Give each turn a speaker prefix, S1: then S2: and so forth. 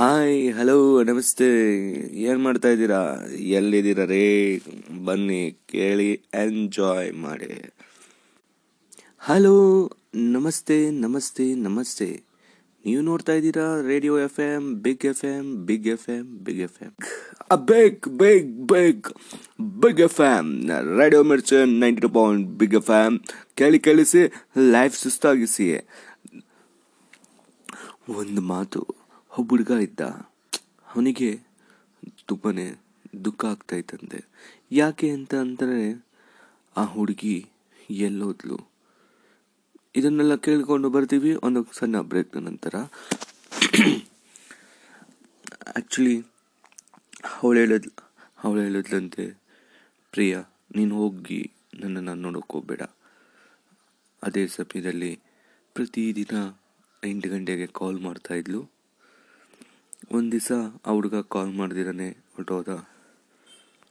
S1: Hi hello ನಮಸ್ತೆ. ಏನು ಮಾಡ್ತಾ ಇದ್ದೀರಾ? ಎಲ್ಲಿದ್ದೀರಾ ರೇ? ಬನ್ನಿ, ಕೇಳಿ ಎಂಜಾಯ್ ಮಾಡಿ. ಹಲೋ ನಮಸ್ತೆ ನಮಸ್ತೆ ನಮಸ್ತೆ. ನೀವು ನೋಡ್ತಾ ಇದ್ದೀರಾ radio F M big F M big F M big F M big big big big F M radio ಮಿರ್ಚನ್ ninety two point big F M ಕೇಳಿ, ಕೇಳಿಸಿ, ಲೈಫ್ ಸುಸ್ತಾಗಿಸಿ. ಒಂದು ಮಾತು. ಒಬ್ಬ ಹುಡುಗ ಇದ್ದ. ಅವನಿಗೆ ತುಂಬಾ ದುಃಖ ಆಗ್ತಾಯಿತ್ತಂತೆ ಯಾಕೆ ಅಂತ ಅಂದರೆ ಆ ಹುಡುಗಿ ಎಲ್ಲೋದ್ಲು. ಇದನ್ನೆಲ್ಲ ಕೇಳಿಕೊಂಡು ಬರ್ತೀವಿ ಒಂದು ಸಣ್ಣ ಬ್ರೇಕ್ ನಂತರ. ಆ್ಯಕ್ಚುಲಿ ಅವಳು ಹೇಳಿದ್ಲು ಅವಳು ಹೇಳಿದ್ಲಂತೆ, ಪ್ರಿಯ, ನೀನು ಹೋಗಿ ನನ್ನನ್ನು ನೋಡೋಕೆ ಹೋಗ್ಬೇಡ. ಅದೇ ಸಮಯದಲ್ಲಿ ಪ್ರತಿದಿನ ಎಂಟು ಗಂಟೆಗೆ ಕಾಲ್ ಮಾಡ್ತಾ ಇದ್ಲು. ಒಂದು ದಿವಸ ಆ ಹುಡುಗ ಕಾಲ್ ಮಾಡ್ದಿರಾನೆ ಹೊರಟೋದ.